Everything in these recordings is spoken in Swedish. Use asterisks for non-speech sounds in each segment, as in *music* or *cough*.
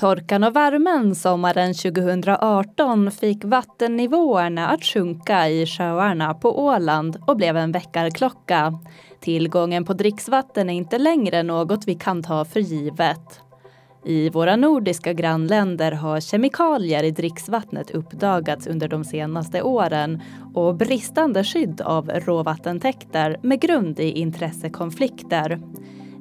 Torkan och värmen sommaren 2018 fick vattennivåerna att sjunka i sjöarna på Åland och blev en väckarklocka. Tillgången på dricksvatten är inte längre något vi kan ta för givet. I våra nordiska grannländer har kemikalier i dricksvattnet uppdagats under de senaste åren och bristande skydd av råvattentäkter med grund i intressekonflikter.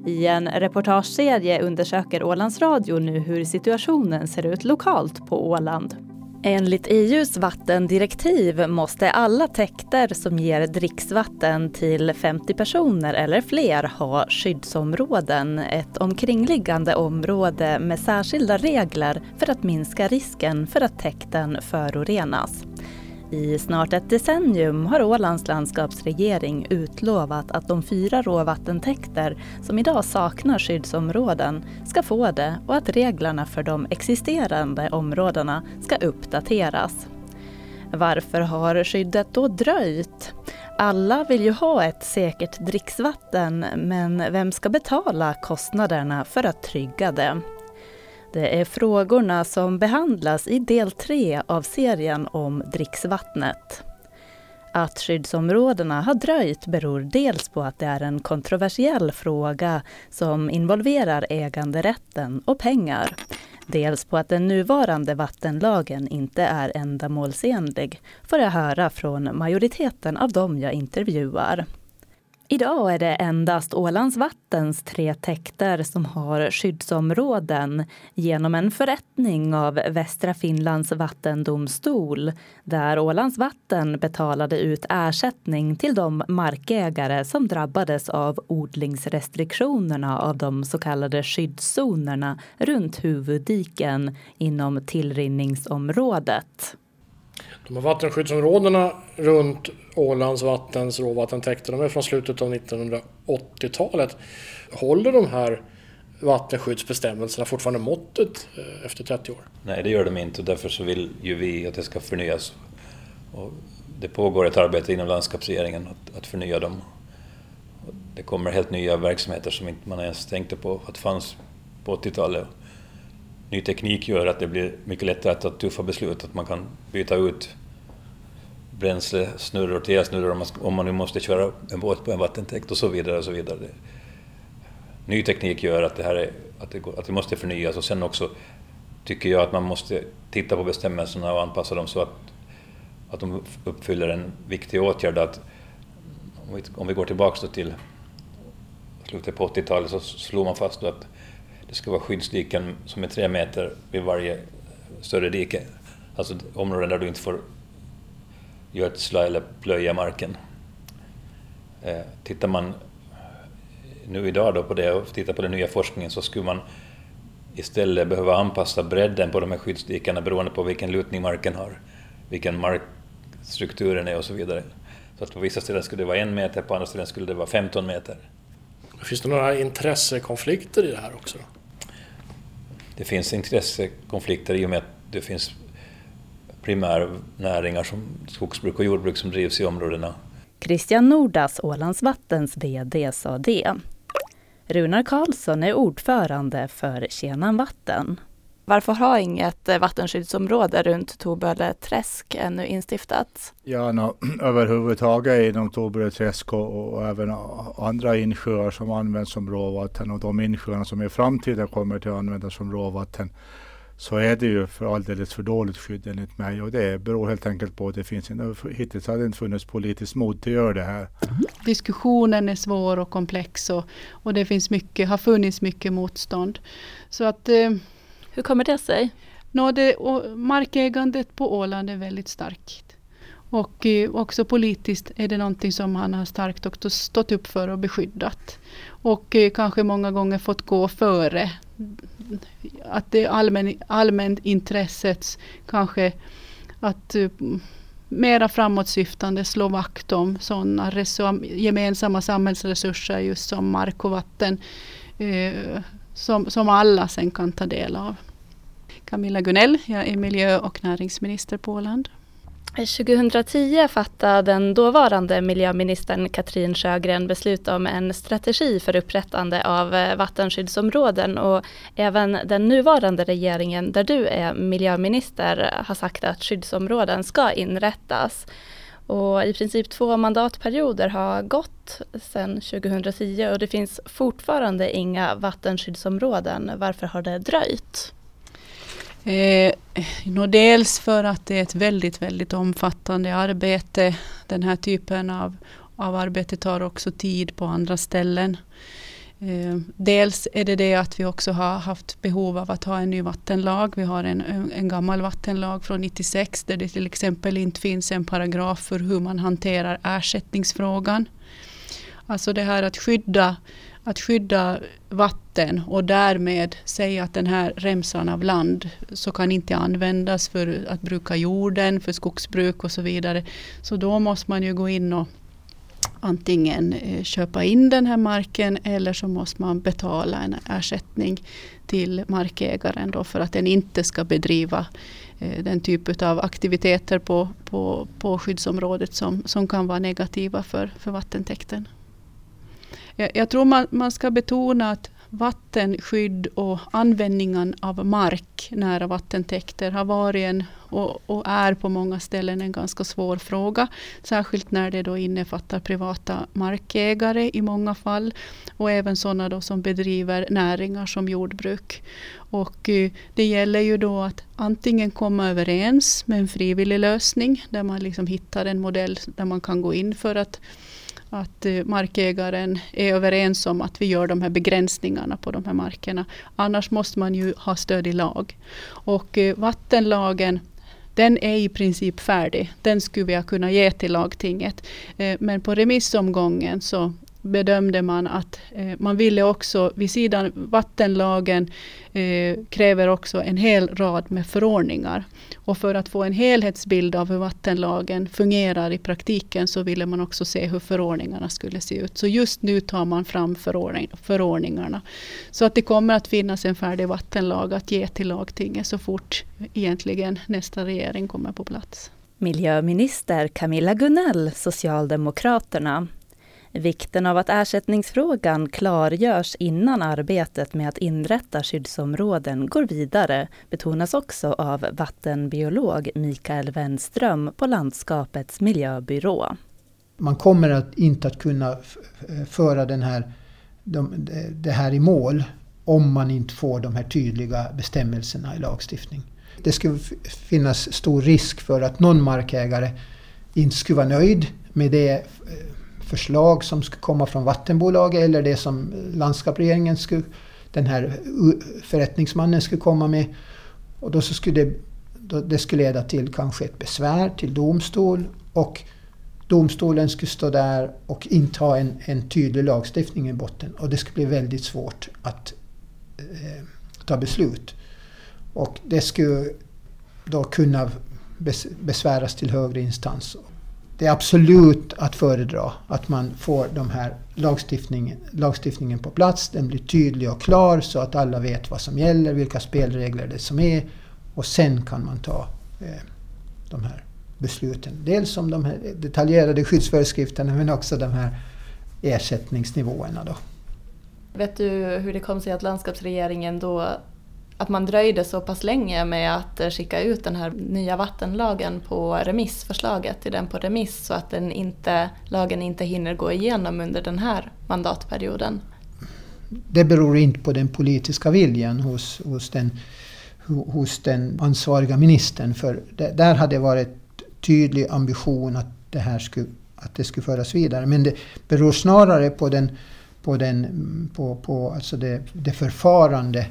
I en reportageserie undersöker Ålands Radio nu hur situationen ser ut lokalt på Åland. Enligt EUs vattendirektiv måste alla täkter som ger dricksvatten till 50 personer eller fler ha skyddsområden, ett omkringliggande område med särskilda regler för att minska risken för att täkten förorenas. I snart ett decennium har Ålands landskapsregering utlovat att de fyra råvattentäkter som idag saknar skyddsområden ska få det och att reglerna för de existerande områdena ska uppdateras. Varför har skyddet då dröjt? Alla vill ju ha ett säkert dricksvatten men vem ska betala kostnaderna för att trygga det? Det är frågorna som behandlas i del tre av serien om dricksvattnet. Att skyddsområdena har dröjt beror dels på att det är en kontroversiell fråga som involverar äganderätten och pengar. Dels på att den nuvarande vattenlagen inte är ändamålsenlig, får jag höra från majoriteten av dem jag intervjuar. Idag är det endast Ålands vattens tre täkter som har skyddsområden genom en förrättning av Västra Finlands vattendomstol där Ålands vatten betalade ut ersättning till de markägare som drabbades av odlingsrestriktionerna av de så kallade skyddszonerna runt huvuddiken inom tillrinningsområdet. De här vattenskyddsområdena runt Ålands vattens råvattentäkter, de är från slutet av 1980-talet. Håller de här vattenskyddsbestämmelserna fortfarande måttet eh, efter 30 år? Nej, det gör de inte och därför så vill ju vi att det ska förnyas. Och det pågår ett arbete inom landskapsregeringen att, att förnya dem. Det kommer helt nya verksamheter som inte man ens tänkte på att fanns på 80-talet ny teknik gör att det blir mycket lättare att ta tuffa beslut, att man kan byta ut bränslesnurror till elsnurror om man, om man nu måste köra en båt på en vattentäkt och så vidare. Och så vidare. Ny teknik gör att det, här är, att, det, att det måste förnyas och sen också tycker jag att man måste titta på bestämmelserna och anpassa dem så att, att de uppfyller en viktig åtgärd. Att, om, vi, om vi går tillbaka till slutet på 80-talet så slog man fast att det ska vara skyddsdiken som är tre meter vid varje större dike. Alltså områden där du inte får gödsla eller plöja marken. Eh, tittar man nu idag då på det och tittar på den nya forskningen så skulle man istället behöva anpassa bredden på de här skyddsdikena beroende på vilken lutning marken har, vilken markstrukturen är och så vidare. Så att på vissa ställen skulle det vara en meter, på andra ställen skulle det vara 15 meter. Finns det några intressekonflikter i det här också? Då? Det finns intressekonflikter i och med att det finns primärnäringar som skogsbruk och jordbruk som drivs i områdena. Christian Nordas, Ålandsvattens VD, sa det. Runar Karlsson är ordförande för Tjänan Vatten. Varför har inget vattenskyddsområde runt Torböle träsk ännu instiftats? Ja, no, *clears throat* överhuvudtaget inom Torböle träsk och, och, även andra insjöar som används som råvatten och de insjöarna som i framtiden kommer att användas som råvatten så är det ju för alldeles för dåligt skydd enligt mig och det beror helt enkelt på att det finns en, hittills har det inte funnits politiskt mod till att göra det här. Diskussionen är svår och komplex och, och det finns mycket, har funnits mycket motstånd. Så att eh, hur kommer det sig? No, det, markägandet på Åland är väldigt starkt. Och eh, också politiskt är det någonting som han har starkt också stått upp för och beskyddat. Och eh, kanske många gånger fått gå före. Att det allmän, allmänt intresset kanske att uh, mera framåtsyftande slå vakt om sådana gemensamma samhällsresurser just som mark och vatten. Uh, som, som alla sen kan ta del av. Camilla Gunell, jag är miljö och näringsminister på Åland. 2010 fattade den dåvarande miljöministern Katrin Sjögren beslut om en strategi för upprättande av eh, vattenskyddsområden och även den nuvarande regeringen där du är miljöminister har sagt att skyddsområden ska inrättas. Och i princip två mandatperioder har gått sedan 2010 och det finns fortfarande inga vattenskyddsområden. Varför har det dröjt? Eh, dels för att det är ett väldigt, väldigt omfattande arbete. Den här typen av, av arbete tar också tid på andra ställen. Eh, dels är det det att vi också har haft behov av att ha en ny vattenlag. Vi har en, en gammal vattenlag från 96 där det till exempel inte finns en paragraf för hur man hanterar ersättningsfrågan. Alltså det här att skydda att skydda vatten och därmed säga att den här remsan av land så kan inte användas för att bruka jorden, för skogsbruk och så vidare. Så då måste man ju gå in och antingen eh, köpa in den här marken eller så måste man betala en ersättning till markägaren då för att den inte ska bedriva eh, den typ av aktiviteter på, på, på skyddsområdet som, som kan vara negativa för, för vattentäkten. Jag, jag tror man, man ska betona att vattenskydd och användningen av mark nära vattentäkter har varit en, och, och, är på många ställen en ganska svår fråga. Särskilt när det då innefattar privata markägare i många fall. Och även sådana då som bedriver näringar som jordbruk. Och eh, det gäller ju då att antingen komma överens med en frivillig lösning där man liksom hittar en modell där man kan gå in för att att eh, markägaren är överens om att vi gör de här begränsningarna på de här markerna. Annars måste man ju ha stöd i lag. Och eh, vattenlagen den är i princip färdig. Den skulle vi kunna ge till lagtinget. Eh, men på remissomgången så bedömde man att eh, man ville också, vid sidan vattenlagen eh, kräver också en hel rad med förordningar. Och för att få en helhetsbild av hur vattenlagen fungerar i praktiken så ville man också se hur förordningarna skulle se ut. Så just nu tar man fram förordning, förordningarna. Så att det kommer att finnas en färdig vattenlag att ge till lagtinget så fort egentligen nästa regering kommer på plats. Miljöminister Camilla Gunnell, Socialdemokraterna, Vikten av att ersättningsfrågan klargörs innan arbetet med att inrätta skyddsområden går vidare betonas också av vattenbiolog Mikael Wenström på Landskapets miljöbyrå. Man kommer att inte att kunna föra den här, de, det här i mål om man inte får de här tydliga bestämmelserna i lagstiftning. Det skulle finnas stor risk för att någon markägare inte skulle vara nöjd med det eh, förslag som skulle komma från vattenbolaget eller det som landskapsregeringen skulle, den här förrättningsmannen skulle komma med. Och då så skulle det, då det skulle leda till kanske ett besvär till domstol och domstolen skulle stå där och inta en, en tydlig lagstiftning i botten. Och det skulle bli väldigt svårt att eh, ta beslut. Och det skulle då kunna besväras till högre instans det är absolut att föredra att man får de här lagstiftningen, lagstiftningen på plats. Den blir tydlig och klar så att alla vet vad som gäller, vilka spelregler det som är. Och sen kan man ta eh, de här besluten. Dels om de här detaljerade skyddsföreskrifterna men också de här ersättningsnivåerna. Då. Vet du hur det kom sig att landskapsregeringen då att man dröjde så pass länge med att eh, skicka ut den här nya vattenlagen på remiss, förslaget till den på remiss så att den inte, lagen inte hinner gå igenom under den här mandatperioden? Det beror inte på den politiska viljan hos, hos, den, hos den ansvariga ministern. För det, där hade det varit tydlig ambition att det här skulle, att det skulle föras vidare. Men det beror snarare på, den, på, den, på, på alltså det, det förfarande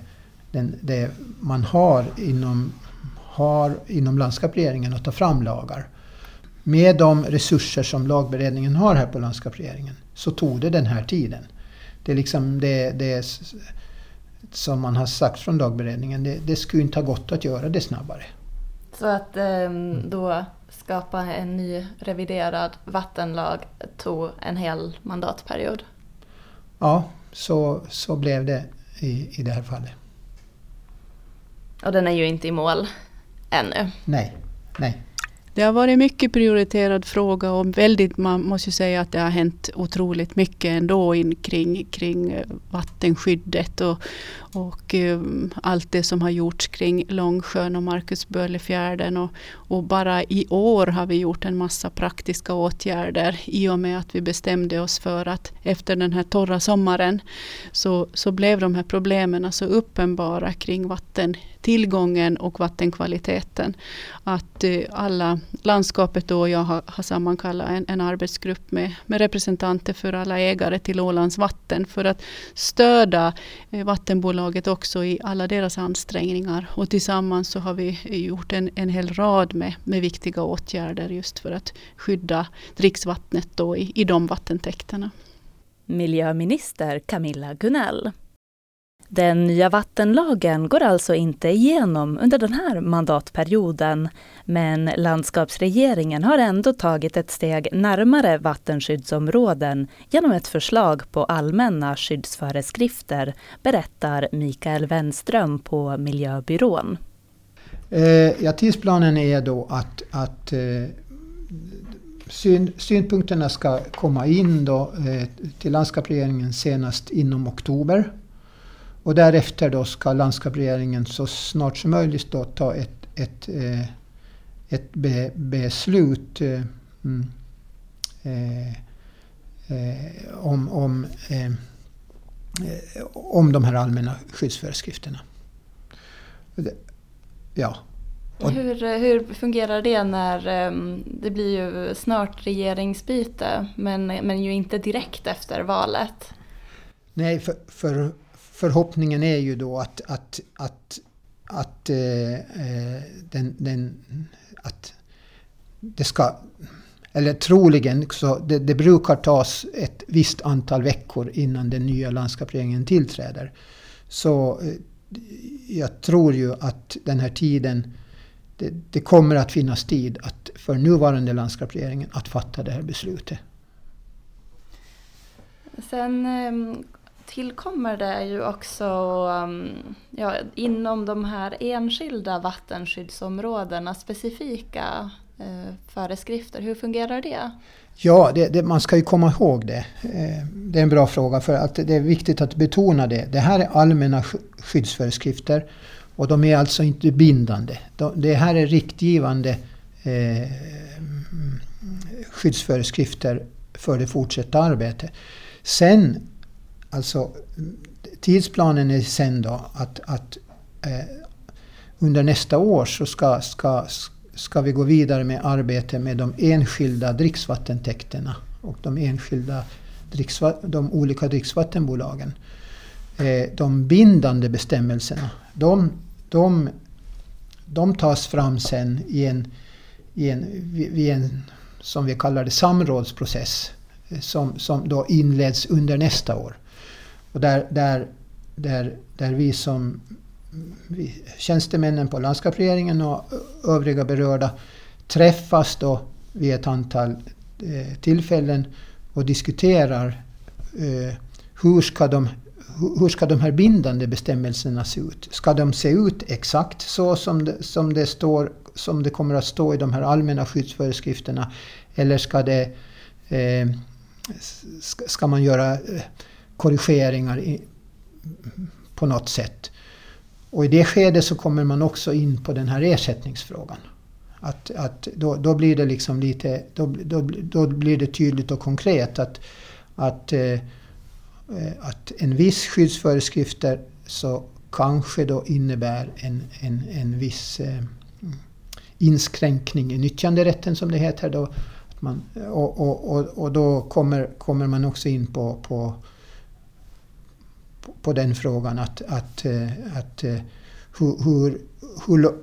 den, det man har inom, har inom landskapsregeringen att ta fram lagar. Med de resurser som lagberedningen har här på landskapsregeringen så tog det den här tiden. Det är liksom det, det som man har sagt från lagberedningen. Det, det skulle inte ha gått att göra det snabbare. Så att eh, då skapa en ny reviderad vattenlag tog en hel mandatperiod? Ja, så, så blev det i, i det här fallet. Och den är ju inte i mål ännu. Nej, nej. det har varit mycket prioriterad fråga och väldigt, man måste ju säga att det har hänt otroligt mycket ändå in kring, kring vattenskyddet och, och eh, allt det som har gjorts kring Långsjön och Marcus Böllefjärden. Och, och bara i år har vi gjort en massa praktiska åtgärder i och med att vi bestämde oss för att efter den här torra sommaren så, så blev de här problemen så uppenbara kring vattentillgången och vattenkvaliteten. Att eh, alla, landskapet och jag har, har sammankallat en, en arbetsgrupp med, med representanter för alla ägare till Ålands vatten för att stödja eh, vattenbolag bolaget också i alla deras ansträngningar. Och tillsammans så har vi gjort en, en hel rad med, med viktiga åtgärder just för att skydda dricksvattnet då i, i de vattentäkterna. Miljöminister Camilla Gunell. Den nya vattenlagen går alltså inte igenom under den här mandatperioden, men landskapsregeringen har ändå tagit ett steg närmare vattenskyddsområden genom ett förslag på allmänna skyddsföreskrifter, berättar Mikael Wenström på Miljöbyrån. Eh, ja, tidsplanen är då att, att eh, syn, synpunkterna ska komma in då, eh, till landskapsregeringen senast inom oktober. Och därefter då ska landskapsregeringen så snart som möjligt då ta ett, ett, eh, ett be, beslut eh, mm, eh, om, om, om de här allmänna skyddsföreskrifterna. Ja. Hur, hur fungerar det när det blir ju snart regeringsbyte men, men ju inte direkt efter valet? Nej, för, för förhoppningen är ju då att, att, att, att, eh, eh, den, den, att det ska eller troligen, så det, det, brukar tas ett visst antal veckor innan den nya landskapsregeringen tillträder. Så eh, jag tror ju att den här tiden, det, det kommer att finnas tid att, för nuvarande landskapsregeringen att fatta det här beslutet. Sen ehm, tillkommer det ju också um, ja, inom de här enskilda vattenskyddsområdena specifika eh, föreskrifter. Hur fungerar det? Ja, det, det, man ska ju komma ihåg det. Eh, det är en bra fråga för att det är viktigt att betona det. Det här är allmänna skyddsföreskrifter och de är alltså inte bindande. De, det här är riktgivande eh, skyddsföreskrifter för det fortsatta arbetet. Sen Alltså tidsplanen är sen då att, att eh, under nästa år så ska, ska, ska vi gå vidare med arbete med de enskilda dricksvattentäkterna och de enskilda de olika dricksvattenbolagen. Eh, de bindande bestämmelserna, de, de, de tas fram sen i en, i en, i en, som vi kallar det, samrådsprocess eh, som, som då inleds under nästa år. Och där, där, där, där vi som vi, tjänstemännen på landskapsregeringen och övriga berörda träffas då vid ett antal eh, tillfällen och diskuterar eh, hur, ska de, hur ska de här bindande bestämmelserna se ut? Ska de se ut exakt så som det, som det, står, som det kommer att stå i de här allmänna skyddsföreskrifterna? Eller ska, det, eh, ska, ska man göra eh, korrigeringar i, på något sätt. Och i det skedet så kommer man också in på den här ersättningsfrågan. Att, att då, då blir det liksom lite, då, då, då blir det tydligt och konkret att, att, eh, att en viss skyddsföreskrifter så kanske då innebär en, en, en viss eh, inskränkning i nyttjanderätten som det heter. Då. Att man, och, och, och, och då kommer, kommer man också in på, på på den frågan att, att, eh, att eh, hur, hur, hur,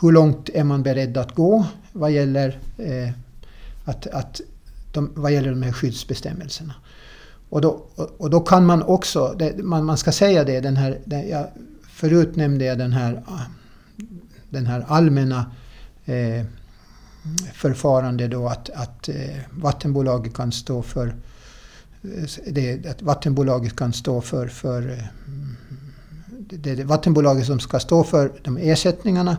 hur långt är man beredd att gå vad gäller, eh, att, att de, vad gäller de här skyddsbestämmelserna. Och då, och då kan man också, det, man, man ska säga det, den här, den, jag, förut nämnde jag den här, ah, den här allmänna eh, förfarande då att, att eh, vattenbolaget kan stå för det, att vattenbolaget kan stå för, för eh, det är vattenbolaget som ska stå för de ersättningarna.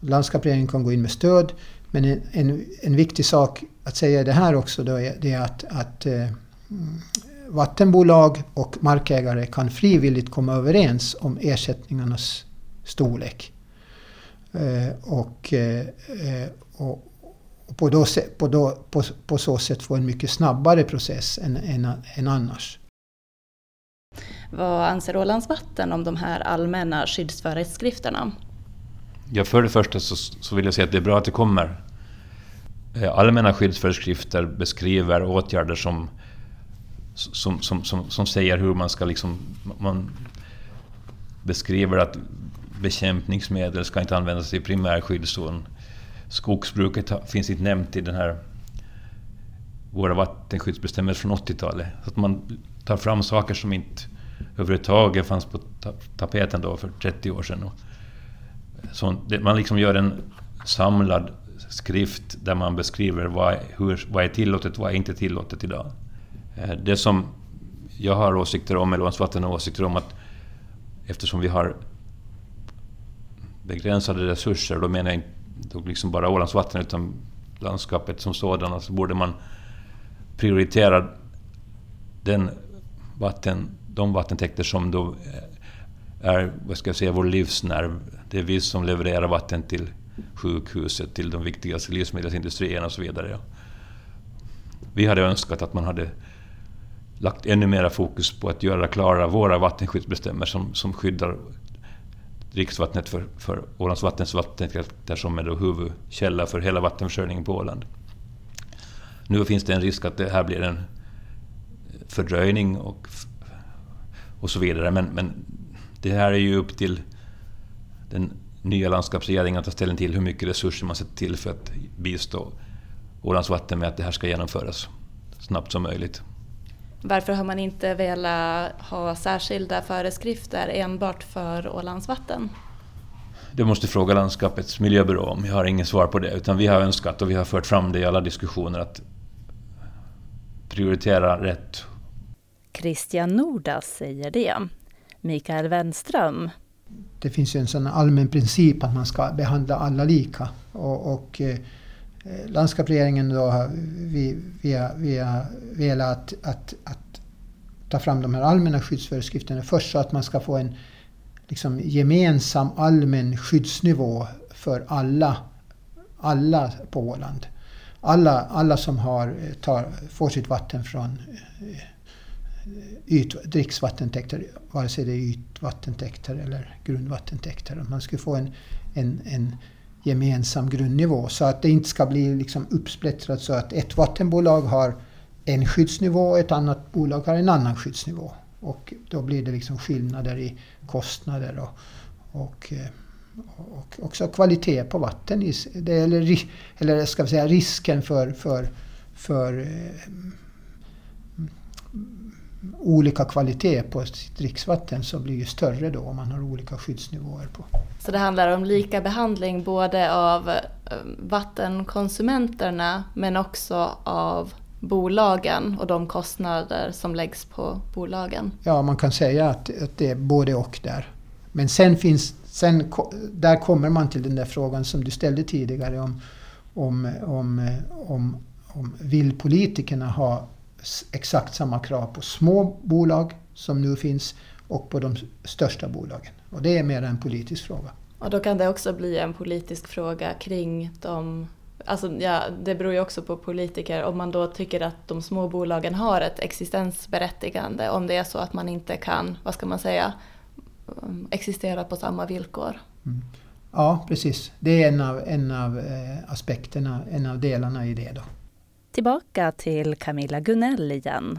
Landskapsregeringen kan gå in med stöd. Men en, en, en, viktig sak att säga i det här också då är, det är att, att eh, vattenbolag och markägare kan frivilligt komma överens om ersättningarnas storlek. Eh, och, eh, eh och, och på, då, på, då, på, på, så sätt få en mycket snabbare process än, än, än annars. Vad anser Ålands Vatten om de här allmänna skyddsföreskrifterna? Ja, för det första så, så vill jag säga att det är bra att det kommer. Eh, allmänna skyddsföreskrifter beskriver åtgärder som, som, som, som, som säger hur man ska liksom... Man beskriver att bekämpningsmedel ska inte användas i primärskyddszon. Skogsbruket finns inte nämnt i den här våra vattenskyddsbestämmelser från 80-talet. Så att man tar fram saker som inte överhuvudtaget fanns på tapeten då för 30 år sedan. Så man liksom gör en samlad skrift där man beskriver vad, hur, vad är tillåtet och vad är inte tillåtet idag. Eh, det som jag har åsikter om, eller Vatten har åsikter om, att eftersom vi har begränsade resurser, då menar jag inte liksom bara Ålands vatten utan landskapet som sådant, så borde man prioritera den vatten, de vattentäkter som då eh, är vad ska jag säga, vår livsnerv. Det är vi som levererar vatten till sjukhuset, till de viktigaste livsmedelsindustrierna och så vidare. Vi hade önskat att man hade lagt ännu mera fokus på att göra klara våra vattenskyddsbestämmelser som, som skyddar dricksvattnet för, för Ålands vattens vattentäkter som är då huvudkälla för hela vattenförsörjningen på Åland. Nu finns det en risk att det här blir en fördröjning och, och så vidare. Men, men det här är ju upp till den nya landskapsregeringen att ta ställning till hur mycket resurser man sätter till för att bistå Ålands vatten med att det här ska genomföras snabbt som möjligt. Varför har man inte velat ha särskilda föreskrifter enbart för Ålands vatten? Det måste fråga landskapets miljöbyrå om. Jag har inget svar på det. Utan vi har önskat och vi har fört fram det i alla diskussioner att prioritera rätt. Christian Nordas säger det. Mikael Wenström. Det finns ju en sån allmän princip att man ska behandla alla lika. Och, och eh, Eh, landskapsregeringen då har vi, vi, vi har velat att, att, att ta fram de här allmänna skyddsföreskrifterna först så att man ska få en liksom, gemensam allmän skyddsnivå för alla, alla på Åland. Alla, alla som har, eh, tar, får sitt vatten från eh, yt, dricksvattentäkter, vare sig det är ytvattentäkter eller grundvattentäkter. Man skulle få en, en, en gemensam grundnivå så att det inte ska bli liksom uppsplittrat så att ett vattenbolag har en skyddsnivå och ett annat bolag har en annan skyddsnivå. Och då blir det liksom skillnader i kostnader och, och, eh, och också kvalitet på vatten. Eller, eller ska vi säga risken för, för, för eh, olika kvalitet på sitt dricksvatten så blir ju större då om man har olika skyddsnivåer på. Så det handlar om lika behandling både av eh, vattenkonsumenterna men också av bolagen och de kostnader som läggs på bolagen? Ja, man kan säga att, att det är både och där. Men sen finns, sen, där kommer man till den där frågan som du ställde tidigare om, om, om, om, om vill politikerna ha exakt samma krav på små bolag som nu finns och på de största bolagen. Och det är mer en politisk fråga. Och då kan det också bli en politisk fråga kring de Alltså, ja, det beror ju också på politiker. Om man då tycker att de små bolagen har ett existensberättigande, om det är så att man inte kan, vad ska man säga, existera på samma villkor. Mm. Ja, precis. Det är en av, en av eh, aspekterna, en av delarna i det. Då. Tillbaka till Camilla Gunell igen.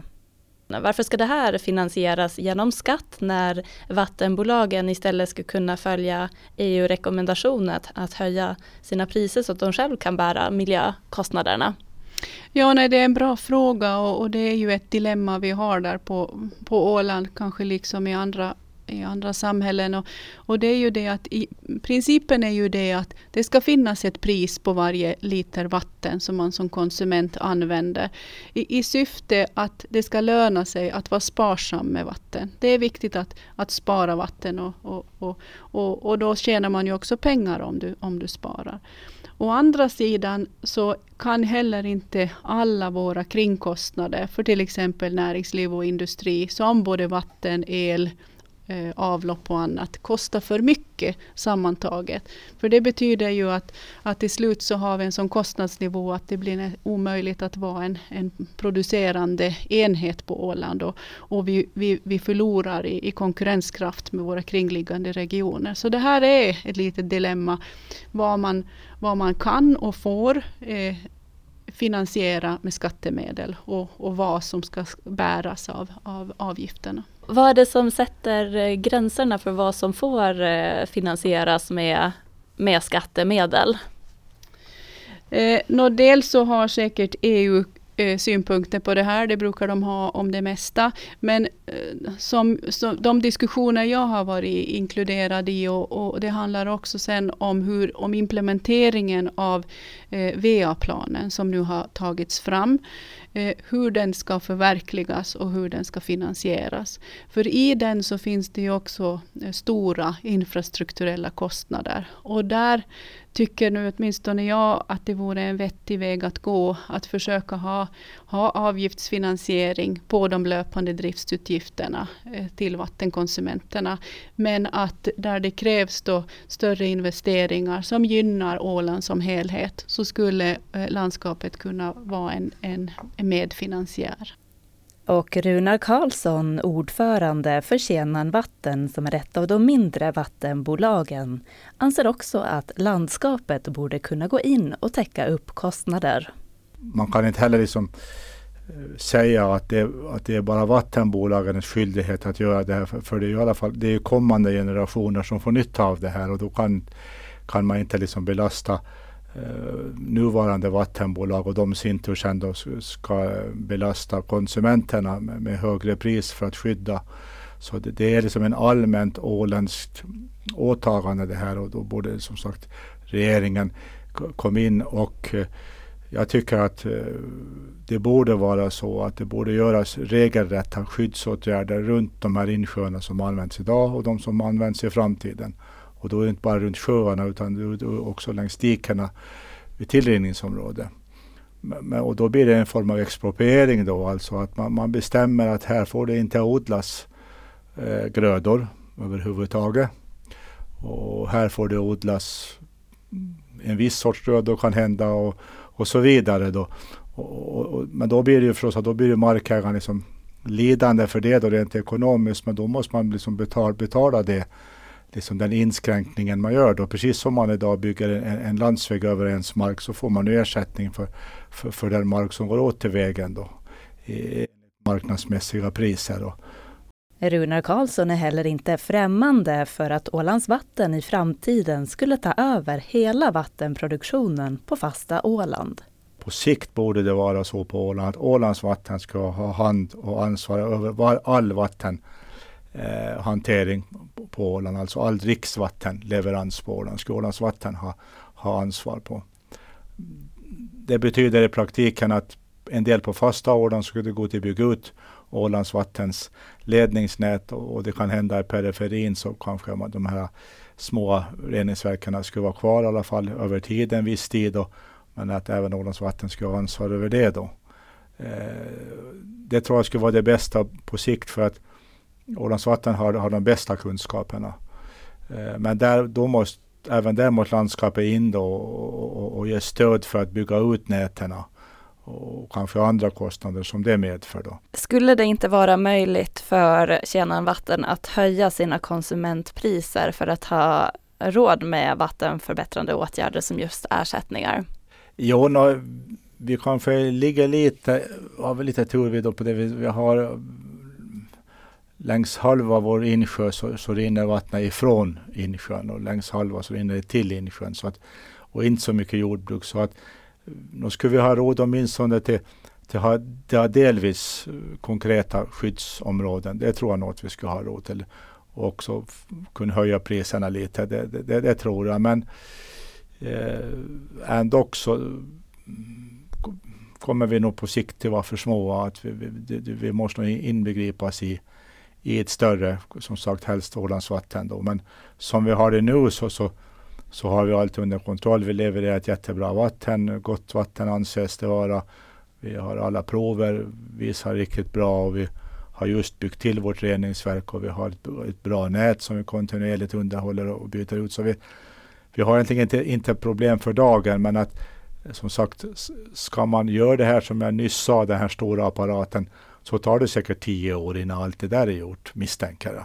Varför ska det här finansieras genom skatt när vattenbolagen istället ska kunna följa EU-rekommendationen att höja sina priser så att de själv kan bära miljökostnaderna? Ja, nej, det är en bra fråga och, och, det är ju ett dilemma vi har där på, på Åland, kanske liksom i andra i andra samhällen. Och, och det är ju det att i, principen är ju det att det ska finnas ett pris på varje liter vatten som man som konsument använder. I, i syfte att det ska löna sig att vara sparsam med vatten. Det är viktigt att, att spara vatten och, och, och, och, och då tjänar man ju också pengar om du, om du sparar. Å andra sidan så kan heller inte alla våra kringkostnader för till exempel näringsliv och industri som både vatten, el, eh, avlopp och annat kostar för mycket sammantaget. För det betyder ju att, att till slut så har vi en sån kostnadsnivå att det blir omöjligt att vara en, en producerande enhet på Åland och, och vi, vi, vi förlorar i, i konkurrenskraft med våra kringliggande regioner. Så det här är ett litet dilemma vad man, vad man kan och får eh, finansiera med skattemedel och, och vad som ska bäras av, av avgifterna. Vad är det som sätter eh, gränserna för vad som får eh, finansieras med, med skattemedel? Eh, dels så har säkert EU eh, synpunkter på det här. Det brukar de ha om det mesta. Men som, som, de diskussioner jag har varit inkluderad i och, och, det handlar också sen om, hur, om implementeringen av eh, VA-planen som nu har tagits fram. Eh, hur den ska förverkligas och hur den ska finansieras. För i den så finns det ju också eh, stora infrastrukturella kostnader. Och där tycker nu åtminstone jag att det vore en vettig väg att gå. Att försöka ha, ha avgiftsfinansiering på de löpande driftsutgifterna eh, till vattenkonsumenterna. Men att där det krävs då större investeringar som gynnar Åland som helhet så skulle landskapet kunna vara en, en, medfinansiär. Och Runar Karlsson, ordförande för Tjänaren Vatten som är ett av de mindre vattenbolagen, anser också att landskapet borde kunna gå in och täcka upp kostnader. Man kan inte heller liksom eh, säga att det, att det är bara vattenbolagens skyldighet att göra det här. För, för det är ju i alla fall det är kommande generationer som får nytta av det här och då kan, kan man inte liksom belasta Eh, nuvarande vattenbolag och de sin tur sen då ska belasta konsumenterna med, med högre pris för att skydda. Så det, det är liksom en allmänt åländskt åtagande det här och då borde som sagt regeringen komma in och eh, jag tycker att eh, det borde vara så att det borde göras regelrätta skyddsåtgärder runt de här insjöarna som används idag och de som används i framtiden. Och då är det inte bara runt sjöarna utan också längs dikena vid tillrinningsområde. Och då blir det en form av expropriering då, alltså att man, man bestämmer att här får det inte odlas eh, grödor överhuvudtaget. Och här får det odlas en viss sorts grödor kan hända och, och så vidare. Då. Och, och, men då blir det ju förstås att då blir markägaren liksom lidande för det då rent ekonomiskt men då måste man liksom betala, betala det liksom den inskränkningen man gör då. Precis som man idag bygger en, en landsväg över ens mark så får man ersättning för, för, för den mark som går åt till vägen då. I marknadsmässiga priser. Då. Runar Karlsson är heller inte främmande för att Ålands vatten i framtiden skulle ta över hela vattenproduktionen på fasta Åland. På sikt borde det vara så på Åland att Ålands vatten ska ha hand och ansvar över all vattenhantering eh, på Åland, alltså all dricksvattenleverans på Åland ska Ålands vatten ha, ha ansvar på. Det betyder i praktiken att en del på fasta Åland skulle gå till bygga ut Ålands vattens ledningsnät och, det kan hända i periferin så kanske de här små reningsverken skulle vara kvar i alla fall över tid, en viss tid. Då, men att även Ålands vatten skulle ha ansvar över det då. Eh, det tror jag skulle vara det bästa på sikt för att Ålands vatten har, har de bästa kunskaperna. Eh, men där, då måste, även där måste landskapet in då och, och, och ge stöd för att bygga ut nätena och kanske andra kostnader som det medför. Då. Skulle det inte vara möjligt för Tjänaren Vatten att höja sina konsumentpriser för att ha råd med vattenförbättrande åtgärder som just ersättningar? Jo, no, vi kanske ligger lite, har vi lite tur vid på det vi, vi har längs halva vår insjö så, så rinner vattnet ifrån insjön och längs halva så rinner det till insjön. Så att, och inte så mycket jordbruk. Så att nu skulle vi ha råd åtminstone till, till, ha, till ha delvis eh, konkreta skyddsområden. Det tror jag nog att vi skulle ha råd till. Och också kunna höja priserna lite. Det, det, det tror jag. Men eh, ändå så mm, kommer vi nog på sikt till vara för små. Att vi, vi, vi måste nog inbegripas i i ett större, som sagt helst Ålandsvatten då. Men som vi har det nu så, så, så har vi allt under kontroll. Vi levererar ett jättebra vatten. Gott vatten anses det vara. Vi har alla prover visar riktigt bra och vi har just byggt till vårt reningsverk och vi har ett, ett bra nät som vi kontinuerligt underhåller och byter ut. Så vi, vi har egentligen inte, inte problem för dagen men att som sagt ska man göra det här som jag nyss sa, den här stora apparaten så tar det säkert tio år innan allt det där är gjort misstänker jag.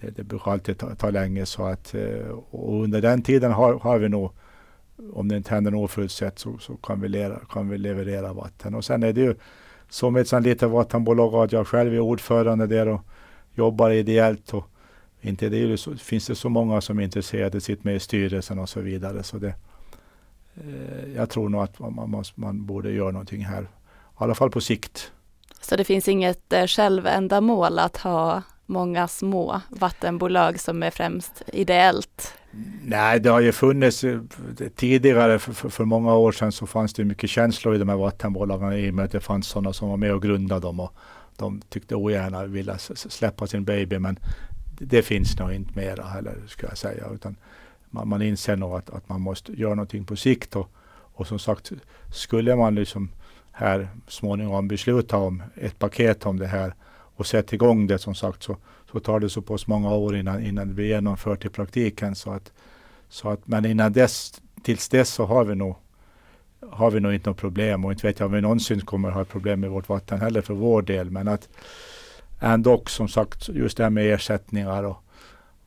Det, det, brukar alltid ta, ta länge så att eh, och under den tiden har, har vi nog om det inte händer något oförutsett så, så kan, vi lera, kan vi leverera vatten. Och sen är det ju som ett sånt litet vattenbolag att jag själv är ordförande där och jobbar ideellt. Och inte det är så, finns det så många som är intresserade, sitter med i styrelsen och så vidare. Så det, eh, jag tror nog att man, man, man borde göra någonting här, i alla fall på sikt. Så det finns inget eh, självändamål att ha många små vattenbolag som är främst ideellt? Nej, det har ju funnits eh, tidigare för, för, för, många år sedan så fanns det mycket känslor i de här vattenbolagen i och med att det fanns sådana som var med och grundade dem och de tyckte ogärna ville släppa sin baby men det finns nog inte mera heller skulle jag säga utan man, man inser nog att, att man måste göra någonting på sikt och, och som sagt skulle man liksom här småningom besluta om ett paket om det här och sätta igång det som sagt så, så tar det så pass många år innan, innan det blir genomfört i praktiken. Så att, så att, men innan dess, tills dess så har vi nog har vi nog inte något problem och inte vet jag om vi någonsin kommer ha problem med vårt vatten heller för vår del. Men att ändå som sagt just det här med ersättningar och,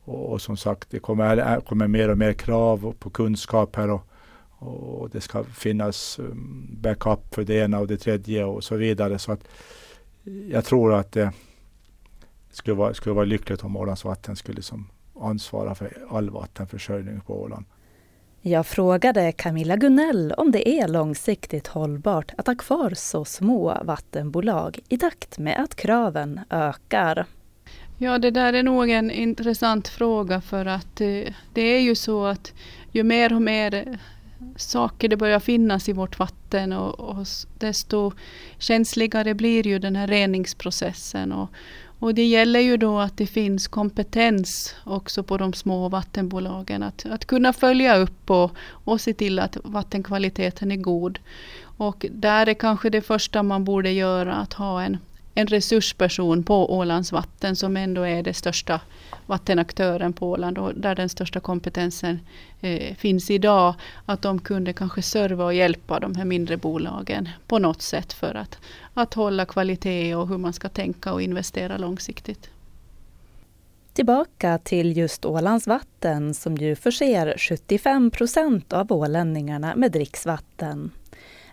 och, och som sagt det kommer, kommer mer och mer krav på kunskap här och, och det ska finnas um, backup för det ena och det tredje och så vidare. Så att jag tror att det skulle vara, skulle vara lyckligt om Ålands vatten skulle liksom ansvara för all vattenförsörjning på Åland. Jag frågade Camilla Gunnell om det är långsiktigt hållbart att ha kvar så små vattenbolag i takt med att kraven ökar. Ja, det där är nog en intressant fråga för att eh, det är ju så att ju mer och mer saker det börjar finnas i vårt vatten och, och desto känsligare blir ju den här reningsprocessen. Och, och det gäller ju då att det finns kompetens också på de små vattenbolagen att, att kunna följa upp och, och se till att vattenkvaliteten är god. Och där är kanske det första man borde göra att ha en, en resursperson på Ålands vatten som ändå är den största vattenaktören på Åland och där den största kompetensen eh, finns idag. Att de kunde kanske serva och hjälpa de här mindre bolagen på något sätt för att, att hålla kvalitet och hur man ska tänka och investera långsiktigt. Tillbaka till just Ålands vatten som ju förser 75 procent av ålänningarna med dricksvatten.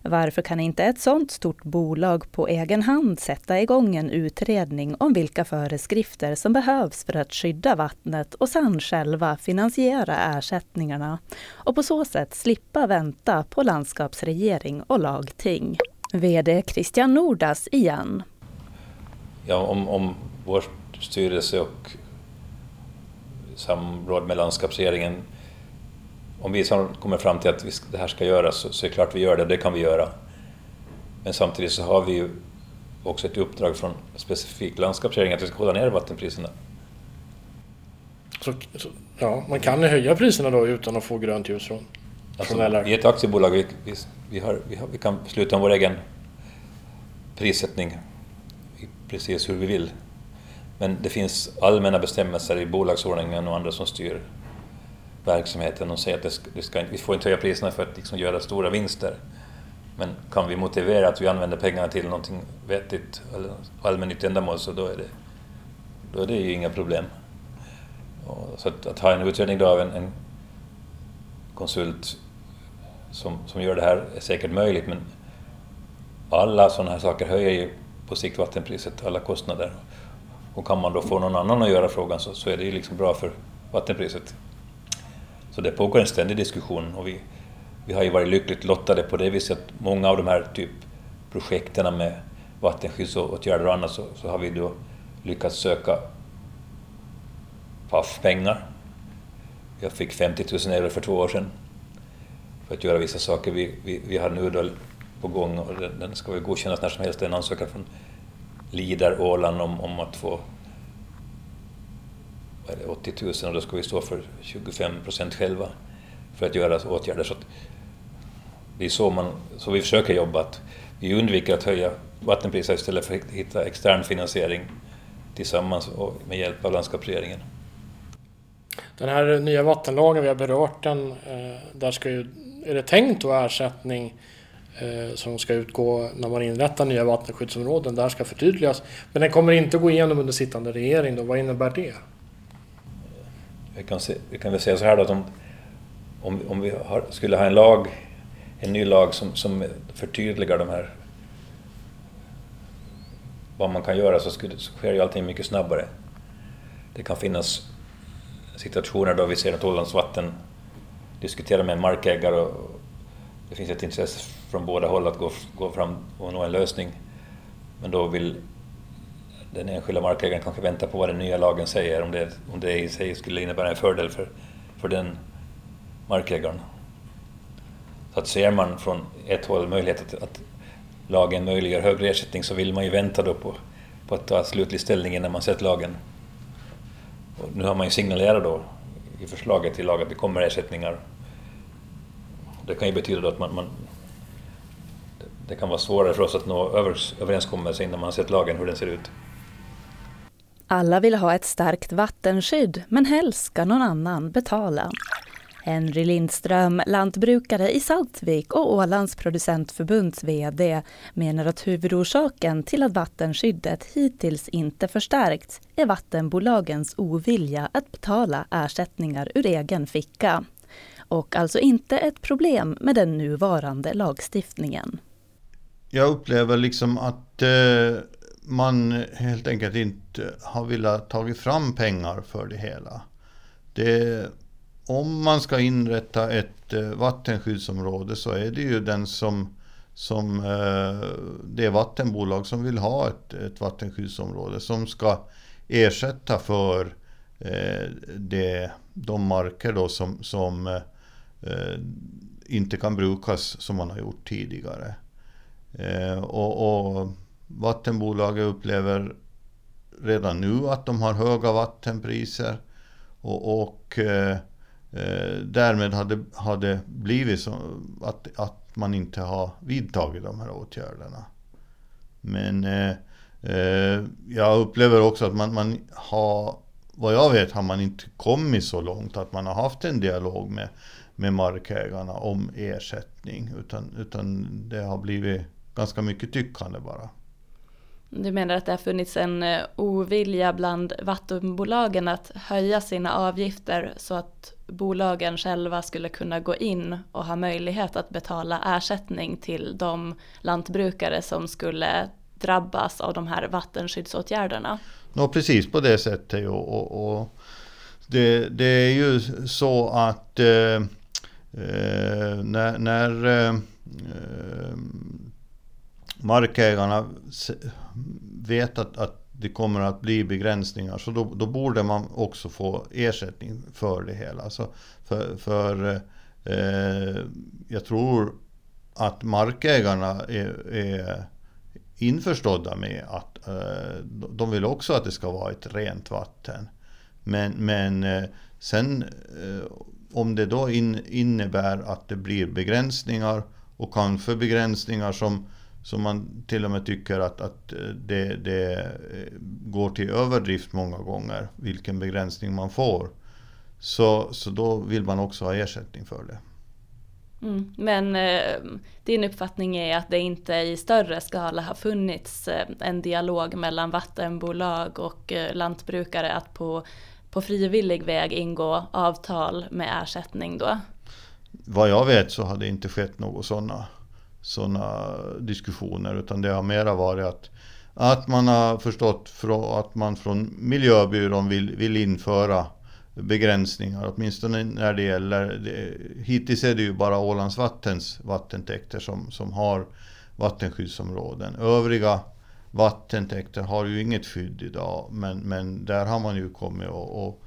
Varför kan inte ett sådant stort bolag på egen hand sätta igång en utredning om vilka föreskrifter som behövs för att skydda vattnet och sedan själva finansiera ersättningarna och på så sätt slippa vänta på landskapsregering och lagting? VD Christian Nordas igen. Ja, om, om vår styrelse och samråd med landskapsregeringen om vi kommer fram till att det här ska göras så, så är det klart vi gör det, det kan vi göra. Men samtidigt så har vi ju också ett uppdrag från specifikt landskapsregeringen att vi ska hålla ner vattenpriserna. Så, så, ja, man kan höja priserna då utan att få grönt ljus från, alltså, från Vi är ett aktiebolag, vi, vi, vi, har, vi, har, vi kan besluta om vår egen prissättning precis hur vi vill. Men det finns allmänna bestämmelser i bolagsordningen och andra som styr verksamheten och säger att det ska, det ska, vi får inte höja priserna för att liksom göra stora vinster. Men kan vi motivera att vi använder pengarna till någonting vettigt eller allmännyttigt ändamål så då är det, då är det ju inga problem. Och så att, att, ha en utredning då av en, en konsult som, som gör det här är säkert möjligt men alla sådana här saker höjer ju på sikt vattenpriset, alla kostnader. Och kan man då få någon annan att göra frågan så, så är det ju liksom bra för vattenpriset. Så det pågår en ständig diskussion och vi, vi har ju varit lyckligt lottade på det viset att många av de här typ projekten med vattenskyddsåtgärder och annat så, så har vi då lyckats söka PAF-pengar. Jag fick 50 000 euro för två år sedan för att göra vissa saker. Vi, vi, vi har nu då på gång, och den, den ska väl godkännas när som helst, en ansökan från Lider Åland om, om att få 80 000 och då ska vi stå för 25 procent själva. för att göra åtgärder. Så att det är så, man, så vi försöker jobba, att vi undviker att höja vattenpriser istället för att hitta extern finansiering tillsammans och med hjälp av landskapsregeringen. Den här nya vattenlagen, vi har berört den, eh, där ska ju, är det tänkt då ersättning eh, som ska utgå när man inrättar nya vattenskyddsområden, där ska förtydligas. Men den kommer inte gå igenom under sittande regering då, vad innebär det? Vi kan, se, vi kan väl säga så här då att om, om, om vi har, skulle ha en lag, en ny lag som, som förtydligar de här vad man kan göra så, skulle, så sker ju allting mycket snabbare. Det kan finnas situationer då vi ser att Ålands vatten diskuterar med en markägare och det finns ett intresse från båda håll att gå, gå fram och nå en lösning. Men då vill den enskilda markägaren kanske väntar på vad den nya lagen säger, om det, om det i sig skulle innebära en fördel för, för den markägaren. Så att ser man från ett håll möjlighet att, att lagen möjliggör högre ersättning så vill man ju vänta då på, på att ta slutlig ställning innan man sett lagen. Och nu har man ju signalerat då i förslaget till lag att det kommer ersättningar. Det kan ju betyda att man, man det kan vara svårare för oss att nå överenskommelse innan man har sett lagen hur den ser ut. Alla vill ha ett starkt vattenskydd, men helst ska någon annan betala. Henry Lindström, lantbrukare i Saltvik och Ålands producentförbunds VD, menar att huvudorsaken till att vattenskyddet hittills inte förstärkts är vattenbolagens ovilja att betala ersättningar ur egen ficka. Och alltså inte ett problem med den nuvarande lagstiftningen. Jag upplever liksom att eh, man helt enkelt inte har velat tagit fram pengar för det hela. Det om man ska inrätta ett eh, vattenskyddsområde så är det ju den som, som eh, det vattenbolag som vill ha ett, ett vattenskyddsområde som ska ersätta för eh, det, de marker då som, som inte kan brukas som man har gjort tidigare. och, och vattenbolaget upplever redan nu att de har höga vattenpriser. Och, och eh, eh, därmed hade, hade blivit så att, att man inte har vidtagit de här åtgärderna. Men eh, eh, jag upplever också att man, man har, vad jag vet har man inte kommit så långt att man har haft en dialog med, med markägarna om ersättning. Utan, utan det har blivit ganska mycket tyckande bara. Du menar att det har funnits en eh, ovilja bland vattenbolagen att höja sina avgifter så att bolagen själva skulle kunna gå in och ha möjlighet att betala ersättning till de lantbrukare som skulle drabbas av de här vattenskyddsåtgärderna? Ja, precis på det sättet. Och, och, och det, det, är ju så att eh, eh när, när eh, eh markägarna vet att, att det kommer att bli begränsningar så då, då, borde man också få ersättning för det hela. Så för, för eh, jag tror att markägarna är, är införstådda med att eh, de vill också att det ska vara ett rent vatten. Men, men eh, sen eh, om det då in, innebär att det blir begränsningar och kanske begränsningar som som man till och med tycker att, att det, det går till överdrift många gånger, vilken begränsning man får. Så, så då vill man också ha ersättning för det. Mm. Men eh, din uppfattning är att det inte i större skala har funnits eh, en dialog mellan vattenbolag och eh, lantbrukare att på, på frivillig väg ingå avtal med ersättning då? Vad jag vet så har det inte skett några sådana sådana diskussioner utan det har mera varit att, att man har förstått att man från miljöbyrån vill, vill införa begränsningar, åtminstone när det gäller, det, hittills är det ju bara Ålands vattens vattentäkter som, som har vattenskyddsområden. Övriga vattentäkter har ju inget skydd idag, men, men där har man ju kommit och, och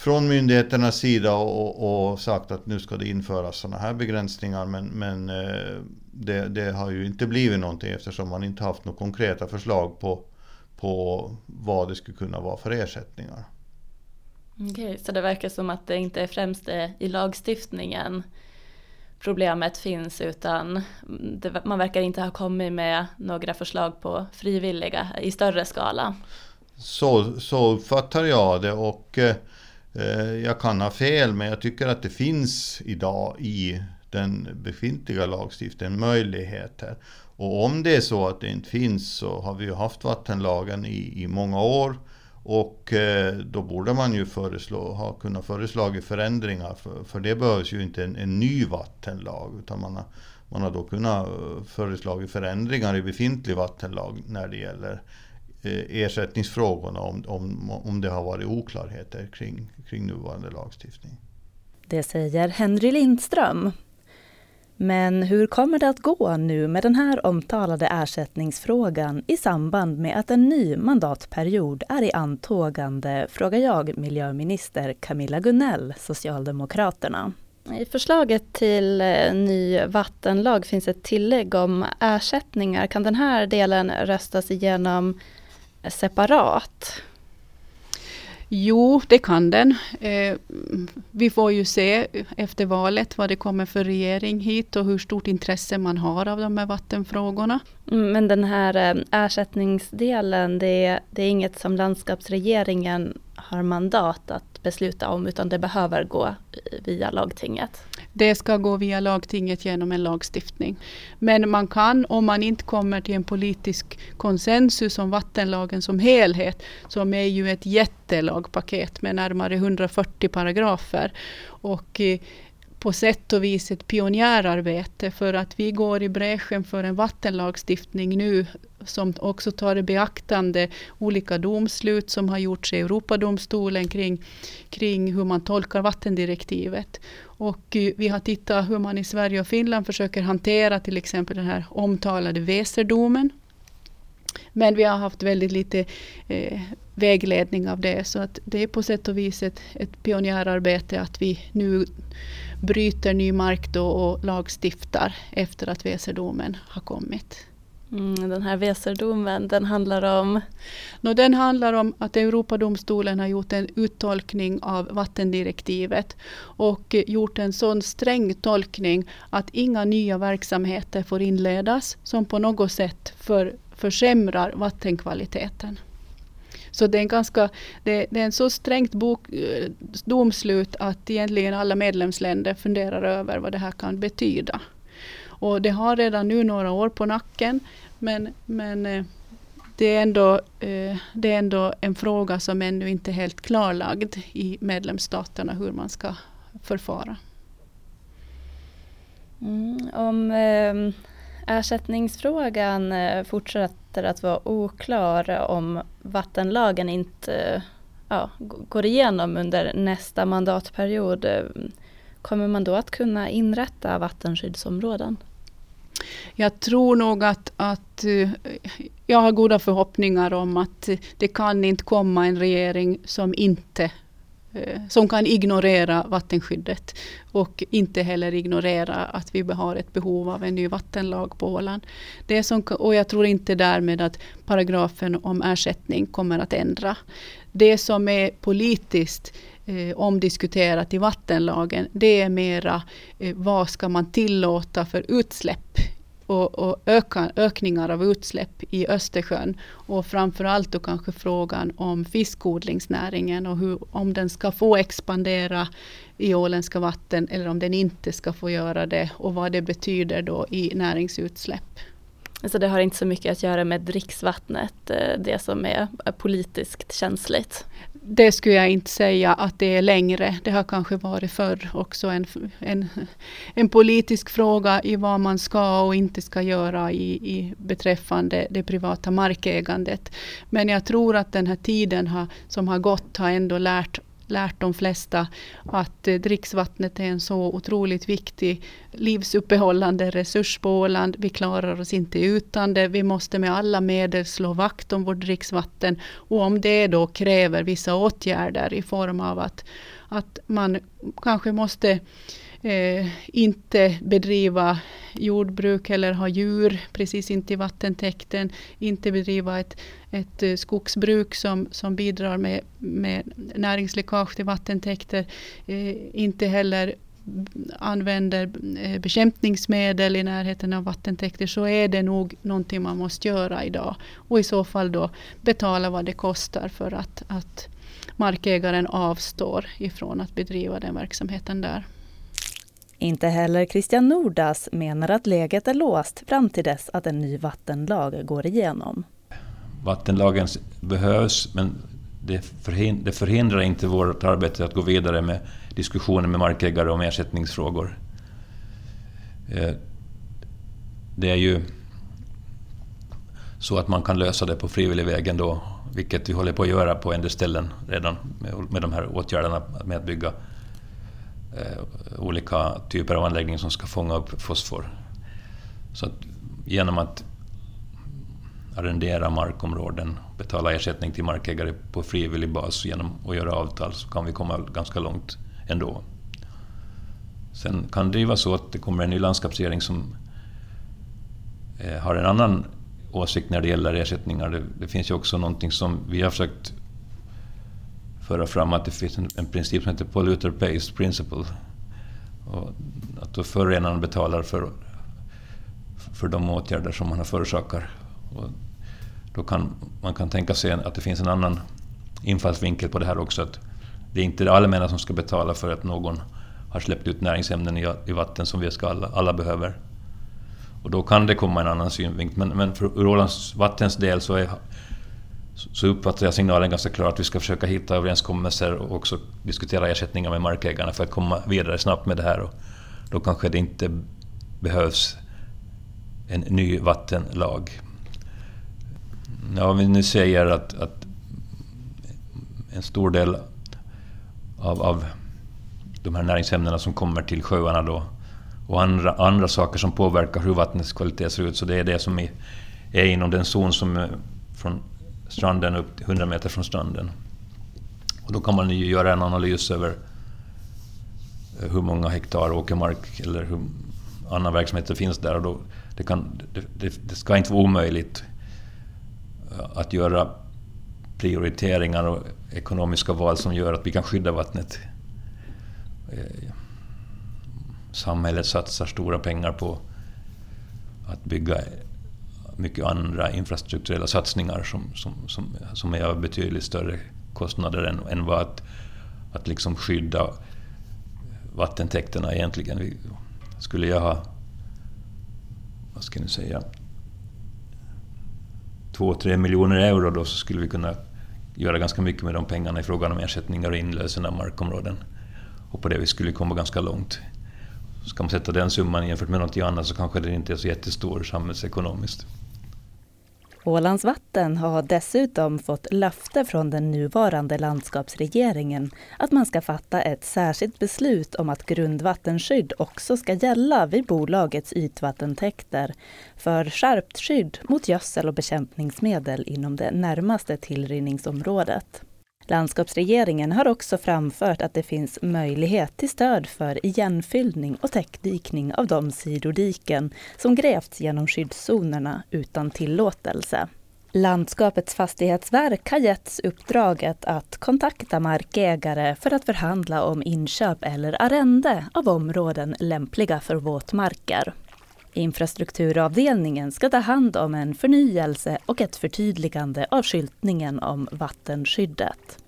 från myndigheternas sida och, och, sagt att nu ska det införas sådana här begränsningar men, men eh, det, det, har ju inte blivit någonting eftersom man inte haft några konkreta förslag på, på vad det skulle kunna vara för ersättningar. Okej, så det verkar som att det inte är främst i lagstiftningen problemet finns utan det, man verkar inte ha kommit med några förslag på frivilliga i större skala. Så, så uppfattar jag det och eh, Eh, jag kan ha fel men jag tycker att det finns idag i den befintliga lagstiftningen möjligheter. Och om det är så att det inte finns så har vi ju haft vattenlagen i, i många år och eh, då borde man ju föreslå, ha kunnat föreslå förändringar för, för det behövs ju inte en, en ny vattenlag utan man har, man har då kunnat eh, föreslagit föreslå förändringar i befintlig vattenlag när det gäller eh, ersättningsfrågorna om, om, om det har varit oklarheter kring, kring nuvarande lagstiftning. Det säger Henry Lindström, men hur kommer det att gå nu med den här omtalade ersättningsfrågan i samband med att en ny mandatperiod är i antågande, frågar jag miljöminister Camilla Gunnell, Socialdemokraterna. I förslaget till eh, ny vattenlag finns ett tillägg om ersättningar. Kan den här delen röstas igenom separat? Jo, det kan den. Eh, vi får ju se efter valet vad det kommer för regering hit och hur stort intresse man har av de här vattenfrågorna. Mm, men den här eh, ersättningsdelen, det, det är inget som landskapsregeringen har mandat att besluta om utan det behöver gå via lagtinget. Det ska gå via lagtinget genom en lagstiftning. Men man kan, om man inte kommer till en politisk konsensus om vattenlagen som helhet, som är ju ett jättelagpaket med närmare 140 paragrafer. Och eh, på sätt och vis ett pionjärarbete för att vi går i bräschen för en vattenlagstiftning nu som också tar i beaktande olika domslut som har gjorts i Europadomstolen kring, kring hur man tolkar vattendirektivet. Och eh, vi har tittat hur man i Sverige och Finland försöker hantera till exempel den här omtalade Weserdomen. Men vi har haft väldigt lite eh, vägledning av det. Så att det är på sätt och vis ett, ett pionjärarbete att vi nu bryter ny mark då och lagstiftar efter att Weserdomen har kommit. Mm, den här Weserdomen, den handlar om? No, den handlar om att Europadomstolen har gjort en uttolkning av vattendirektivet och gjort en sån sträng tolkning att inga nya verksamheter får inledas som på något sätt för, försämrar vattenkvaliteten. Så det är en, ganska, det, det är en så strängt bok, eh, domslut att egentligen alla medlemsländer funderar över vad det här kan betyda. Och det har redan nu några år på nacken. Men, men eh, det, är ändå, eh, det är ändå en fråga som ännu inte är helt klarlagd i medlemsstaterna hur man ska förfara. Mm, om ehm, ersättningsfrågan eh, fortsätter att vara oklar om vattenlagen inte ja, går igenom under nästa mandatperiod. Eh, kommer man då att kunna inrätta vattenskyddsområden? Jag tror nog att, att eh, jag har goda förhoppningar om att det kan inte komma en regering som inte Eh, som kan ignorera vattenskyddet och inte heller ignorera att vi har ett behov av en ny vattenlag på Åland. Det som, och jag tror inte därmed att paragrafen om ersättning kommer att ändra. Det som är politiskt eh, omdiskuterat i vattenlagen, det är mera eh, vad ska man tillåta för utsläpp och, och öka, ökningar av utsläpp i Östersjön. Och framförallt då kanske frågan om fiskodlingsnäringen och hur, om den ska få expandera i åländska vatten eller om den inte ska få göra det och vad det betyder då i näringsutsläpp. Så det har inte så mycket att göra med dricksvattnet, eh, det som är politiskt känsligt? Det skulle jag inte säga att det är längre. Det har kanske varit förr också en, en, en politisk fråga i vad man ska och inte ska göra i, i beträffande det privata markägandet. Men jag tror att den här tiden har, som har gått har ändå lärt lärt de flesta att eh, dricksvattnet är en så otroligt viktig livsuppehållande resurs på Åland. Vi klarar oss inte utan det. Vi måste med alla medel slå vakt om vårt dricksvatten. Och om det då kräver vissa åtgärder i form av att, att man kanske måste eh, inte bedriva jordbruk eller ha djur precis intill vattentäkten. Inte bedriva ett, ett eh, skogsbruk som, som bidrar med, med näringsläckage till vattentäkter. Eh, inte heller använder eh, bekämpningsmedel i närheten av vattentäkter så är det nog någonting man måste göra idag. Och i så fall då betala vad det kostar för att, att markägaren avstår ifrån att bedriva den verksamheten där. Inte heller Christian Nordas menar att läget är låst fram till dess att en ny vattenlag går igenom. Vattenlagen behövs men det, förhindrar inte vårt arbete att gå vidare med diskussioner med markägare om ersättningsfrågor. Eh, det är ju så att man kan lösa det på frivillig väg ändå. vilket vi håller på att göra på en del ställen redan med de här åtgärderna med att bygga Eh, olika typer av anläggningar som ska fånga upp fosfor. Så att genom att arrendera markområden, betala ersättning till markägare på frivillig bas genom att göra avtal så kan vi komma ganska långt ändå. Sen kan det ju vara så att det kommer en ny landskapsregering som eh, har en annan åsikt när det gäller ersättningar. Det, det, finns ju också någonting som vi har försökt föra fram, att det finns en, en princip som heter polluter pays principle. Och att då förorenaren betalar för, för de åtgärder som man har förorsakar. Och då kan man kan tänka sig att det finns en annan infallsvinkel på det här också. Att det är inte det allmänna som ska betala för att någon har släppt ut näringsämnen i, i vatten som vi ska alla, alla behöver. Och då kan det komma en annan synvinkel. Men, men för Ålands vattens del så, är, så uppfattar jag signalen ganska klart att vi ska försöka hitta överenskommelser och också diskutera ersättningar med markägarna för att komma vidare snabbt med det här. Och då kanske det inte behövs en ny vattenlag. Ja, vi nu säger att, att en stor del av, av de här näringsämnena som kommer till sjöarna då och andra, andra saker som påverkar hur vattnets kvalitet ser ut. Så det är det som är, är inom den zon som eh, från stranden upp till 100 meter från stranden. Och då kan man ju göra en analys över eh, hur många hektar åkermark eller hur annan verksamhet det finns där. Och då, det, kan, det, det, ska inte vara omöjligt eh, att göra prioriteringar och ekonomiska val som gör att vi kan skydda vattnet. Eh, samhället satsar stora pengar på att bygga mycket andra infrastrukturella satsningar som, som, som, som är av betydligt större kostnader än, än vad att, att liksom skydda vattentäkterna egentligen. Skulle jag ha, vad ska ni säga, två, tre miljoner euro då så skulle vi kunna göra ganska mycket med de pengarna i frågan om ersättningar och inlösen av markområden. Och på det vi skulle komma ganska långt. Ska man sätta den summan jämfört med något annat så kanske den inte är så jättestor samhällsekonomiskt. Ålands vatten har dessutom fått löfte från den nuvarande landskapsregeringen att man ska fatta ett särskilt beslut om att grundvattenskydd också ska gälla vid bolagets ytvattentäkter för skärpt skydd mot gödsel och bekämpningsmedel inom det närmaste tillrinningsområdet. Landskapsregeringen har också framfört att det finns möjlighet till stöd för igenfyllning och täckdikning av de sidodiken som grävts genom skyddszonerna utan tillåtelse. Landskapets fastighetsverk har getts uppdraget att kontakta markägare för att förhandla om inköp eller arrende av områden lämpliga för våtmarker. Infrastrukturavdelningen ska ta hand om en förnyelse och ett förtydligande av skyltningen om vattenskyddet.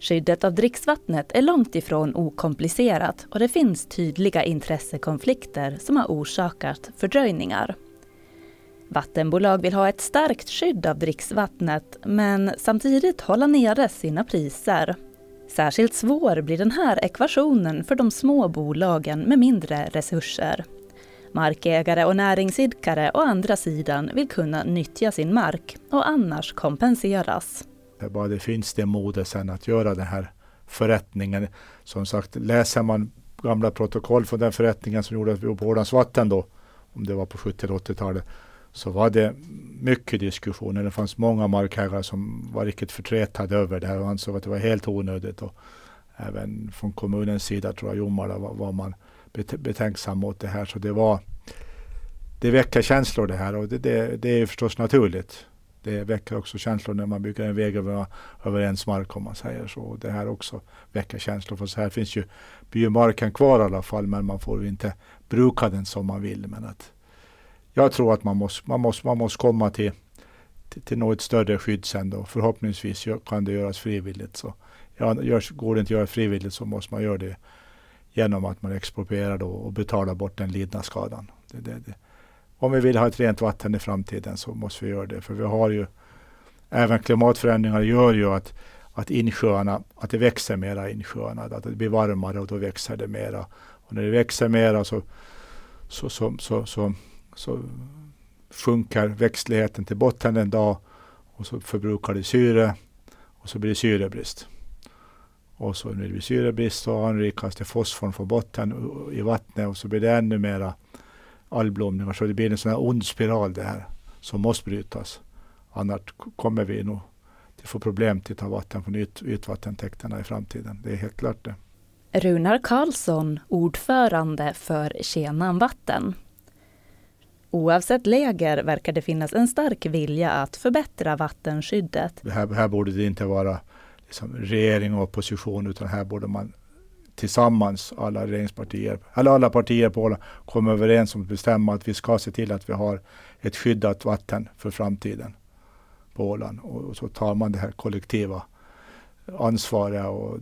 Skyddet av dricksvattnet är långt ifrån okomplicerat och det finns tydliga intressekonflikter som har orsakat fördröjningar. Vattenbolag vill ha ett starkt skydd av dricksvattnet men samtidigt hålla nere sina priser. Särskilt svår blir den här ekvationen för de små bolagen med mindre resurser. Markägare och näringsidkare å andra sidan vill kunna nyttja sin mark och annars kompenseras. Bara det finns det modet sen att göra den här förrättningen. Som sagt, läser man gamla protokoll från den förrättningen som gjordes på Ålands vatten då, om det var på 70 80-talet, så var det mycket diskussioner. Det fanns många markägare som var riktigt förtretade över det här och ansåg att det var helt onödigt. Och även från kommunens sida tror jag Jomala var, var man betänksam mot det här. Så det var det väcker känslor det här och det, det, det är förstås naturligt. Det väcker också känslor när man bygger en väg över, över ens mark om man säger så. Det här också väcker känslor. För så här finns ju biomarken kvar i alla fall men man får inte bruka den som man vill. Men att jag tror att man måste, man måste, man måste komma till, till, till något större skydd sen då. Förhoppningsvis kan det göras frivilligt. Så ja, görs, går det inte att göra frivilligt så måste man göra det genom att man exproprierar då och betalar bort den lidna skadan. Det, det, det. Om vi vill ha ett rent vatten i framtiden så måste vi göra det. För vi har ju även klimatförändringar gör ju att, att insjöarna, att det växer mera i insjöarna. Att det blir varmare och då växer det mera. Och när det växer mera så, så, så, så, så, så sjunker växtligheten till botten en dag och så förbrukar det syre och så blir det syrebrist. Och så när det blir syrebrist så anrikas det fosforn från botten i vattnet och så blir det ännu mera algblomningar. Så det blir en sån här ond spiral det här som måste brytas. Annars kommer vi nog att få problem till att ta vatten från yt, ytvattentäkterna i framtiden. Det är helt klart det. Runar Karlsson, ordförande för Kenan Vatten. Oavsett läger verkar det finnas en stark vilja att förbättra vattenskyddet. Här, här borde det inte vara liksom regering och opposition utan här borde man tillsammans, alla regeringspartier, eller alla partier på Åland, komma överens om att bestämma att vi ska se till att vi har ett skyddat vatten för framtiden på Åland. Och så tar man det här kollektiva ansvaret och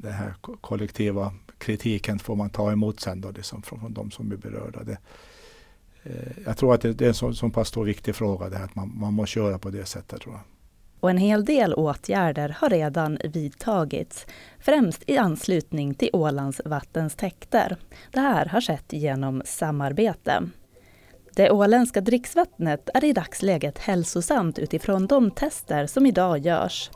den här kollektiva kritiken får man ta emot sen då, liksom från, från de som är berörda. Det, eh, jag tror att det, det är en så, så pass stor viktig fråga det här att man, man måste göra på det sättet tror jag. Och en hel del åtgärder har redan vidtagits, främst i anslutning till Ålands vattens täkter. Det här har skett genom samarbete. Det åländska dricksvattnet är i dagsläget hälsosamt utifrån de tester som idag görs.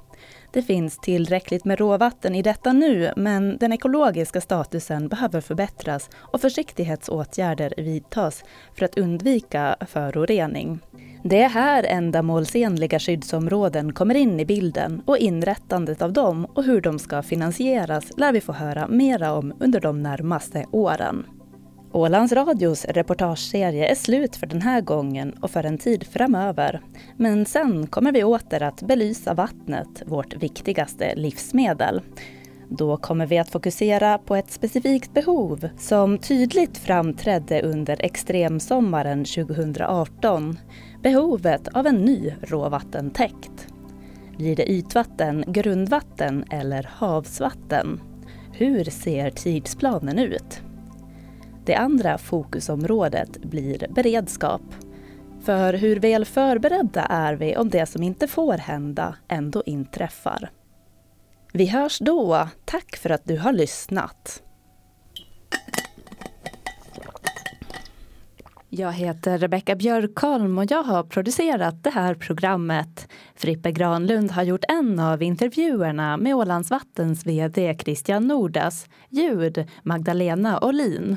Det finns tillräckligt med råvatten i detta nu, men den ekologiska statusen behöver förbättras och försiktighetsåtgärder vidtas för att undvika förorening. Det är här ändamålsenliga skyddsområden kommer in i bilden och inrättandet av dem och hur de ska finansieras lär vi få höra mera om under de närmaste åren. Ålands Radios reportageserie är slut för den här gången och för en tid framöver. Men sen kommer vi åter att belysa vattnet, vårt viktigaste livsmedel. Då kommer vi att fokusera på ett specifikt behov som tydligt framträdde under extremsommaren 2018. Behovet av en ny råvattentäkt. Blir det ytvatten, grundvatten eller havsvatten? Hur ser tidsplanen ut? Det andra fokusområdet blir beredskap. För hur väl förberedda är vi om det som inte får hända ändå inträffar? Vi hörs då. Tack för att du har lyssnat. Jag heter Rebecka Björkholm och jag har producerat det här programmet. Frippe Granlund har gjort en av intervjuerna med Ålands Vattens VD Christian Nordas. Ljud Magdalena Olin.